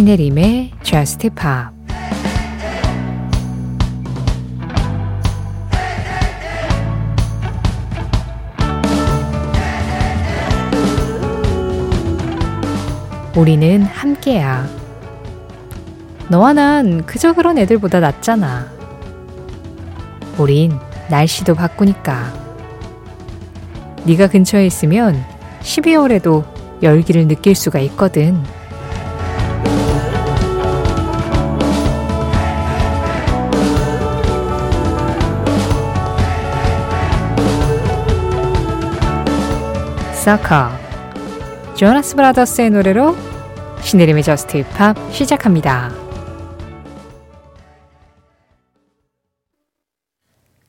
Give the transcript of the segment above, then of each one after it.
신혜림의 Just Pop 우리는 함께야. 너와 난 그저 그런 애들보다 낫잖아. 우린 날씨도 바꾸니까. 네가 근처에 있으면 12월에도 열기를 느낄 수가 있거든. 사카 조나스 브라더스의 노래로 신혜림의 저스트 힙합 시작합니다.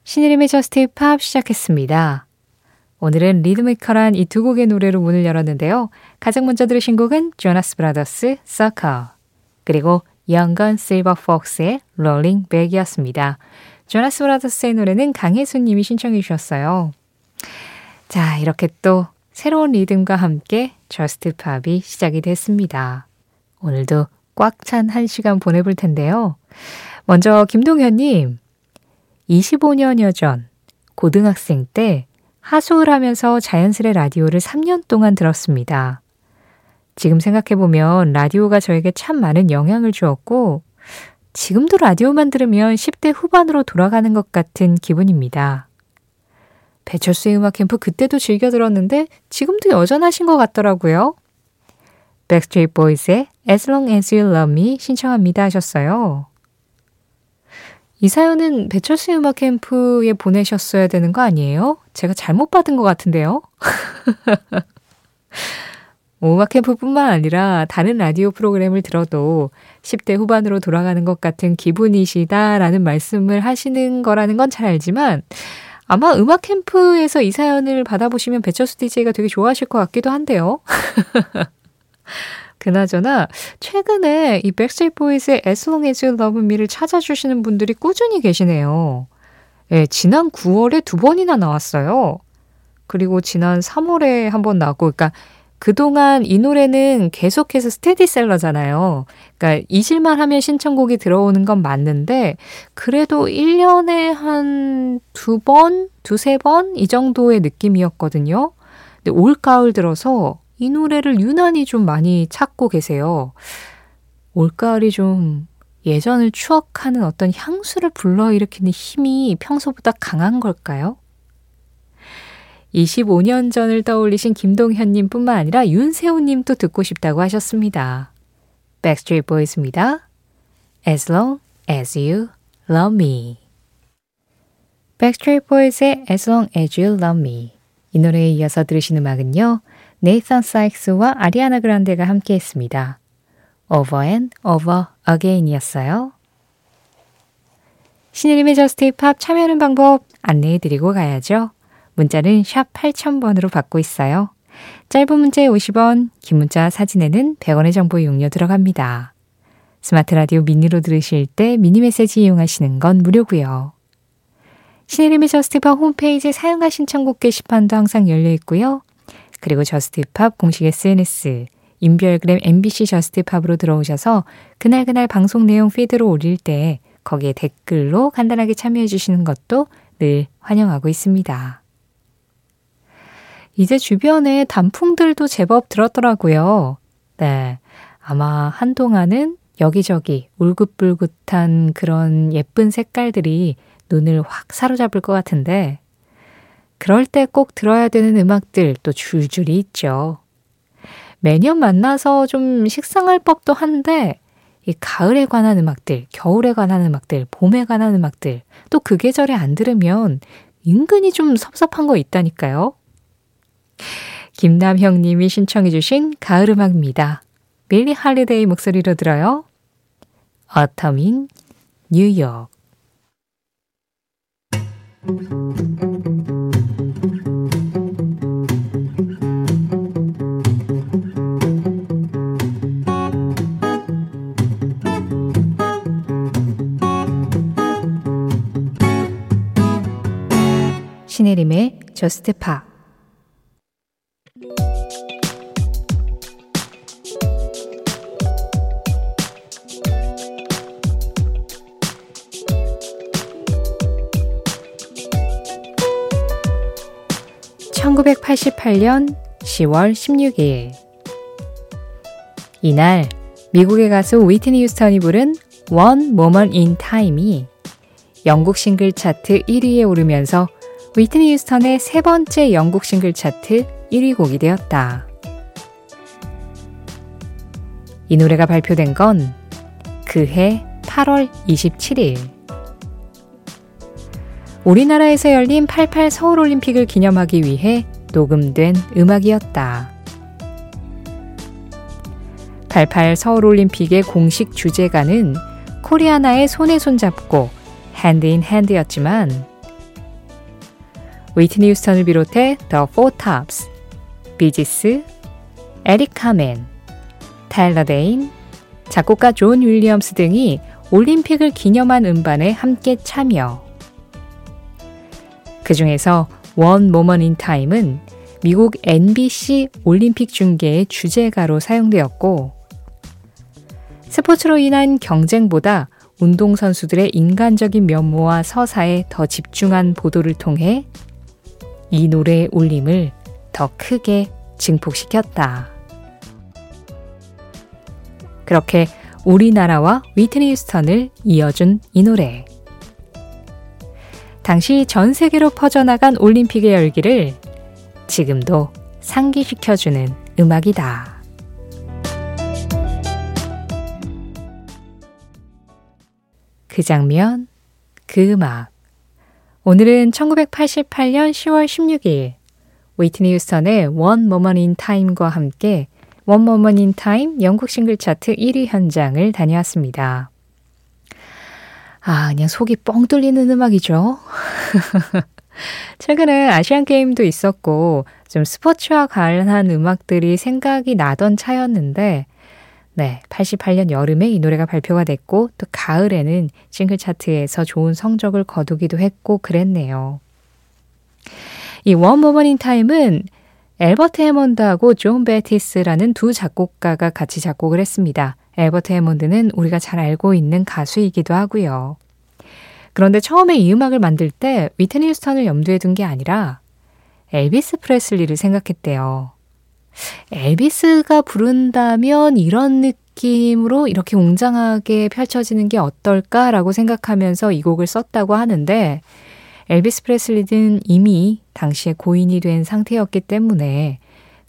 신혜림의 저스트 팝 시작했습니다. 오늘은 리드미컬한 이 두 곡의 노래로 문을 열었는데요. 가장 먼저 들으신 곡은 조나스 브라더스 Sucker 그리고 Young Gun Silver Fox의 Rolling Back이었습니다. 조나스 브라더스의 노래는 강혜수 님이 신청해 주셨어요. 자, 이렇게 또 새로운 리듬과 함께 저스트 팝이 시작이 됐습니다. 오늘도 꽉 찬 한 시간 보내볼 텐데요. 먼저 김동현님, 25년여 전 고등학생 때 하수를 하면서 자연스레 라디오를 3년 동안 들었습니다. 지금 생각해보면 라디오가 저에게 참 많은 영향을 주었고, 지금도 라디오만 들으면 10대 후반으로 돌아가는 것 같은 기분입니다. 배철수의 음악 캠프 그때도 즐겨 들었는데 지금도 여전하신 것 같더라고요. 백스트리트 보이스의 As Long As You Love Me 신청합니다 하셨어요. 이 사연은 배철수의 음악 캠프에 보내셨어야 되는 거 아니에요? 제가 잘못 받은 것 같은데요? 음악 캠프뿐만 아니라 다른 라디오 프로그램을 들어도 10대 후반으로 돌아가는 것 같은 기분이시다라는 말씀을 하시는 거라는 건 잘 알지만 아마 음악 캠프에서 이 사연을 받아보시면 배철수 DJ가 되게 좋아하실 것 같기도 한데요. 그나저나 최근에 이 백스트리트 보이스의 As Long As You Love Me를 찾아주시는 분들이 꾸준히 계시네요. 예, 지난 9월에 두 번이나 나왔어요. 그리고 지난 3월에 한 번 나왔고, 그러니까 그동안 이 노래는 계속해서 스테디셀러잖아요. 그러니까 잊을만 하면 신청곡이 들어오는 건 맞는데 그래도 1년에 한 두 번, 두세 번 이 정도의 느낌이었거든요. 근데 올 가을 들어서 이 노래를 유난히 좀 많이 찾고 계세요. 올 가을이 좀 예전을 추억하는 어떤 향수를 불러일으키는 힘이 평소보다 강한 걸까요? 25년 전을 떠올리신 김동현님 뿐만 아니라 윤세호님도 듣고 싶다고 하셨습니다. Backstreet Boys입니다. As long as you love me. Backstreet Boys의 As long as you love me. 이 노래에 이어서 들으신 음악은요. 네이선 사이크스와 아리아나 그란데가 함께 했습니다. Over and Over Again이었어요. 신혜림의 저스트 팝 참여하는 방법 안내해 드리고 가야죠. 문자는 샵 8000번으로 받고 있어요. 짧은 문자에 50원, 긴 문자 사진에는 100원의 정보 이용료 들어갑니다. 스마트 라디오 미니로 들으실 때 미니 메시지 이용하시는 건 무료고요. 신혜림의 저스트팝 홈페이지 사연과 신청곡 게시판도 항상 열려 있고요. 그리고 저스트팝 공식 SNS, 인별그램 MBC 저스트팝으로 들어오셔서 그날그날 방송 내용 피드로 올릴 때 거기에 댓글로 간단하게 참여해 주시는 것도 늘 환영하고 있습니다. 이제 주변에 단풍들도 제법 들었더라고요. 네. 아마 한동안은 여기저기 울긋불긋한 그런 예쁜 색깔들이 눈을 확 사로잡을 것 같은데, 그럴 때 꼭 들어야 되는 음악들 또 줄줄이 있죠. 매년 만나서 좀 식상할 법도 한데, 이 가을에 관한 음악들, 겨울에 관한 음악들, 봄에 관한 음악들, 또 그 계절에 안 들으면 은근히 좀 섭섭한 거 있다니까요. 김남형 님이 신청해 주신 가을 음악입니다. 빌리 할리데이 목소리로 들어요. 어텀인 뉴욕 신혜림의 저스트 파 1988년 10월 16일. 이날 미국의 가수 위트니 휴스턴이 부른 One Moment in Time이 영국 싱글 차트 1위에 오르면서 위트니 휴스턴의 세 번째 영국 싱글 차트 1위 곡이 되었다. 이 노래가 발표된 건 그해 8월 27일. 우리나라에서 열린 88 서울올림픽을 기념하기 위해 녹음된 음악이었다. 88 서울올림픽의 공식 주제가는 코리아나의 손에 손잡고 Hand in Hand였지만 위트니 휴스턴을 비롯해 더 포탑스, 비지스, 에릭 카멘, 테일러 데인, 작곡가 존 윌리엄스 등이 올림픽을 기념한 음반에 함께 참여. 그 중에서 원 모먼 인 타임은 미국 NBC 올림픽 중계의 주제가로 사용되었고 스포츠로 인한 경쟁보다 운동선수들의 인간적인 면모와 서사에 더 집중한 보도를 통해 이 노래의 울림을 더 크게 증폭시켰다. 그렇게 우리나라와 위트니 휴스턴을 이어준 이 노래. 당시 전 세계로 퍼져나간 올림픽의 열기를 지금도 상기시켜주는 음악이다. 그 장면, 그 음악. 오늘은 1988년 10월 16일 위트니 휴스턴의 One Moment in Time과 함께 One Moment in Time 영국 싱글 차트 1위 현장을 다녀왔습니다. 아, 그냥 속이 뻥 뚫리는 음악이죠. 최근에 아시안 게임도 있었고 좀 스포츠와 관련한 음악들이 생각이 나던 차였는데 네, 88년 여름에 이 노래가 발표가 됐고 또 가을에는 싱글 차트에서 좋은 성적을 거두기도 했고 그랬네요. 이 One Moment in Time은 엘버트 해몬드하고 존 베티스라는 두 작곡가가 같이 작곡을 했습니다. 엘버트 해몬드는 우리가 잘 알고 있는 가수이기도 하고요. 그런데 처음에 이 음악을 만들 때 위트니 휴스턴을 염두에 둔 게 아니라 엘비스 프레슬리를 생각했대요. 엘비스가 부른다면 이런 느낌으로 이렇게 웅장하게 펼쳐지는 게 어떨까라고 생각하면서 이 곡을 썼다고 하는데 엘비스 프레슬리는 이미 당시에 고인이 된 상태였기 때문에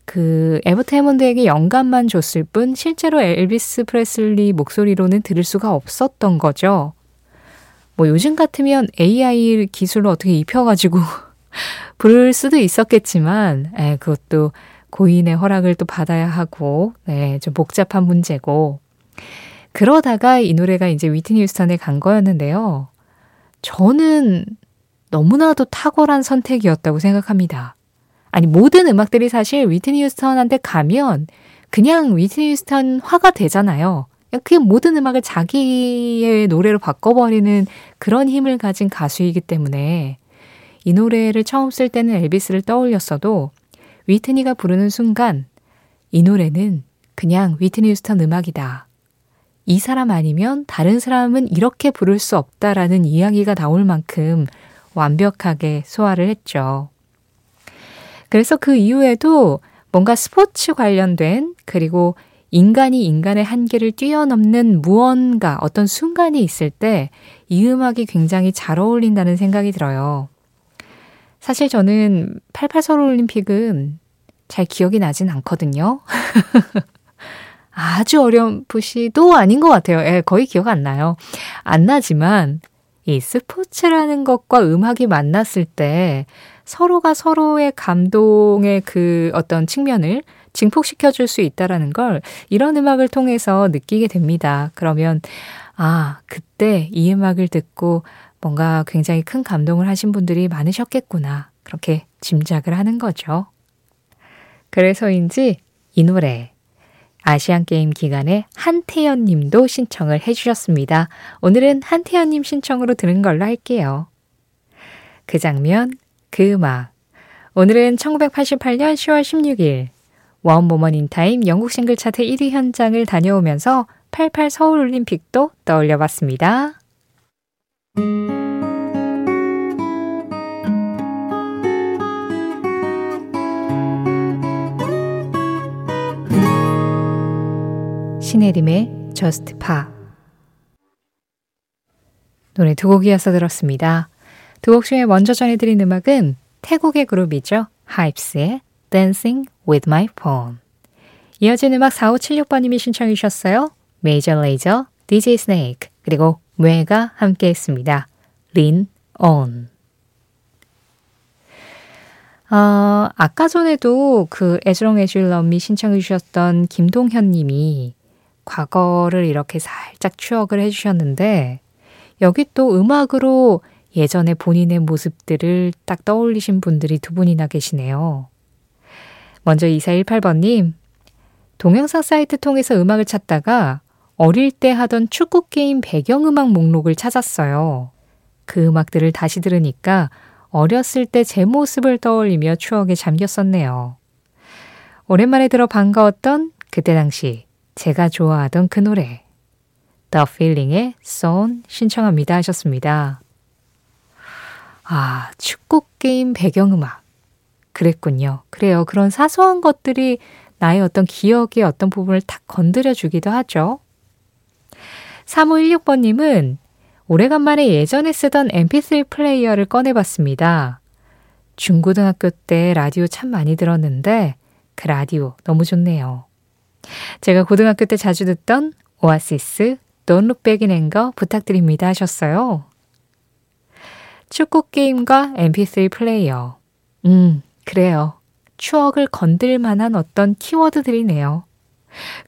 그 에버트 해먼드에게 영감만 줬을 뿐 실제로 엘비스 프레슬리 목소리로는 들을 수가 없었던 거죠. 뭐 요즘 같으면 AI 기술로 어떻게 입혀가지고 부를 수도 있었겠지만, 에, 그것도 고인의 허락을 또 받아야 하고, 네, 좀 복잡한 문제고. 그러다가 이 노래가 이제 위트니 휴스턴에 간 거였는데요. 저는 너무나도 탁월한 선택이었다고 생각합니다. 아니, 모든 음악들이 사실 위트니 휴스턴한테 가면 그냥 위트니 휴스턴 화가 되잖아요. 그 모든 음악을 자기의 노래로 바꿔버리는 그런 힘을 가진 가수이기 때문에 이 노래를 처음 쓸 때는 엘비스를 떠올렸어도 위트니가 부르는 순간 이 노래는 그냥 위트니 휴스턴 음악이다. 이 사람 아니면 다른 사람은 이렇게 부를 수 없다라는 이야기가 나올 만큼 완벽하게 소화를 했죠. 그래서 그 이후에도 뭔가 스포츠 관련된 그리고 인간이 인간의 한계를 뛰어넘는 무언가 어떤 순간이 있을 때 이 음악이 굉장히 잘 어울린다는 생각이 들어요. 사실 저는 88 서울 올림픽은 잘 기억이 나진 않거든요. 아주 어렴풋이도 아닌 것 같아요. 예, 거의 기억 안 나요. 안 나지만 이 스포츠라는 것과 음악이 만났을 때 서로가 서로의 감동의 그 어떤 측면을 증폭시켜 줄 수 있다라는 걸 이런 음악을 통해서 느끼게 됩니다. 그러면 아, 그때 이 음악을 듣고 뭔가 굉장히 큰 감동을 하신 분들이 많으셨겠구나. 그렇게 짐작을 하는 거죠. 그래서인지 이 노래 아시안 게임 기간에 한태연 님도 신청을 해주셨습니다. 오늘은 한태연 님 신청으로 들은 걸로 할게요. 그 장면, 그 음악. 오늘은 1988년 10월 16일 One Moment in Time 영국 싱글 차트 1위 현장을 다녀오면서 88 서울올림픽도 떠올려 봤습니다. 신혜림의 Just Pop 노래 두 곡 이어서 들었습니다. 두 곡 중에 먼저 전해드린 음악은 태국의 그룹이죠. 하이프스의 Dancing with My Phone 이어진 음악 4576번님이 신청해 주셨어요. 메이저 레이저, DJ 스네이크, 그리고 뫼가 함께 했습니다. Lean On. 어, 아까 전에도 그 에즈롱 에줄럼이 신청해 주셨던 김동현 님이 과거를 이렇게 살짝 추억을 해 주셨는데 여기 또 음악으로 예전에 본인의 모습들을 딱 떠올리신 분들이 두 분이나 계시네요. 먼저 2418번님, 동영상 사이트 통해서 음악을 찾다가 어릴 때 하던 축구 게임 배경음악 목록을 찾았어요. 그 음악들을 다시 들으니까 어렸을 때 제 모습을 떠올리며 추억에 잠겼었네요. 오랜만에 들어 반가웠던 그때 당시 제가 좋아하던 그 노래. The Feeling의 Zone 신청합니다 하셨습니다. 아, 축구 게임 배경음악. 그랬군요. 그래요. 그런 사소한 것들이 나의 어떤 기억의 어떤 부분을 탁 건드려 주기도 하죠. 3516번님은 오래간만에 예전에 쓰던 mp3 플레이어를 꺼내봤습니다. 중고등학교 때 라디오 참 많이 들었는데 그 라디오 너무 좋네요. 제가 고등학교 때 자주 듣던 오아시스 Don't Look Back in Anger 부탁드립니다 하셨어요. 축구 게임과 mp3 플레이어. 음, 그래요. 추억을 건들 만한 어떤 키워드들이네요.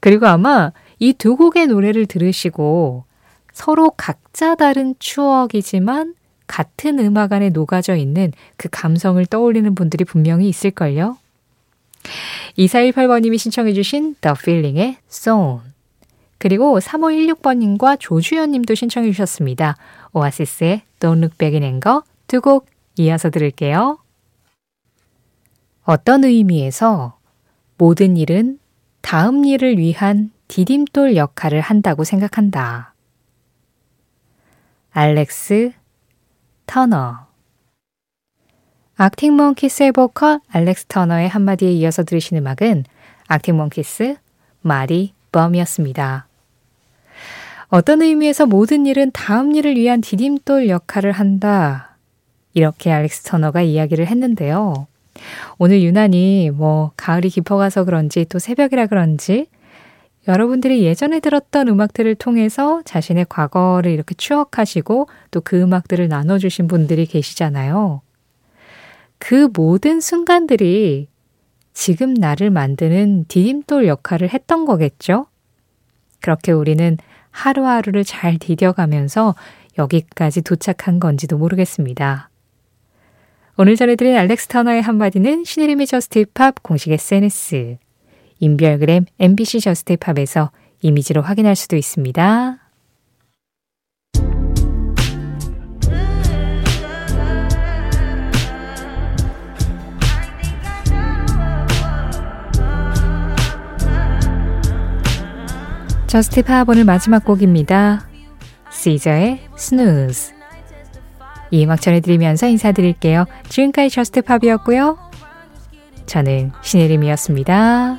그리고 아마 이 두 곡의 노래를 들으시고 서로 각자 다른 추억이지만 같은 음악 안에 녹아져 있는 그 감성을 떠올리는 분들이 분명히 있을걸요. 2418번님이 신청해 주신 The Feeling의 Zone. 그리고 3516번님과 조주연님도 신청해 주셨습니다. 오아시스의 Don't Look Back in Anger 두 곡 이어서 들을게요. 어떤 의미에서 모든 일은 다음 일을 위한 디딤돌 역할을 한다고 생각한다. 알렉스 터너 악팅먼키스의 보컬 알렉스 터너의 한마디에 이어서 들으신 음악은 악팅먼키스 마리 범이었습니다. 어떤 의미에서 모든 일은 다음 일을 위한 디딤돌 역할을 한다. 이렇게 알렉스 터너가 이야기를 했는데요. 오늘 유난히 뭐 가을이 깊어가서 그런지 또 새벽이라 그런지 여러분들이 예전에 들었던 음악들을 통해서 자신의 과거를 이렇게 추억하시고 또 그 음악들을 나눠주신 분들이 계시잖아요. 그 모든 순간들이 지금 나를 만드는 디딤돌 역할을 했던 거겠죠? 그렇게 우리는 하루하루를 잘 디뎌가면서 여기까지 도착한 건지도 모르겠습니다. 오늘 전해드린 알렉스 터너의 한마디는 신혜림의 저스트 팝 공식 SNS, 인별그램 MBC 저스트 팝에서 이미지로 확인할 수도 있습니다. 팝 오늘 마지막 곡입니다. 시저의 Snooze. 이 음악 전해드리면서 인사드릴게요. 지금까지 저스트 팝이었고요. 저는 신혜림이었습니다.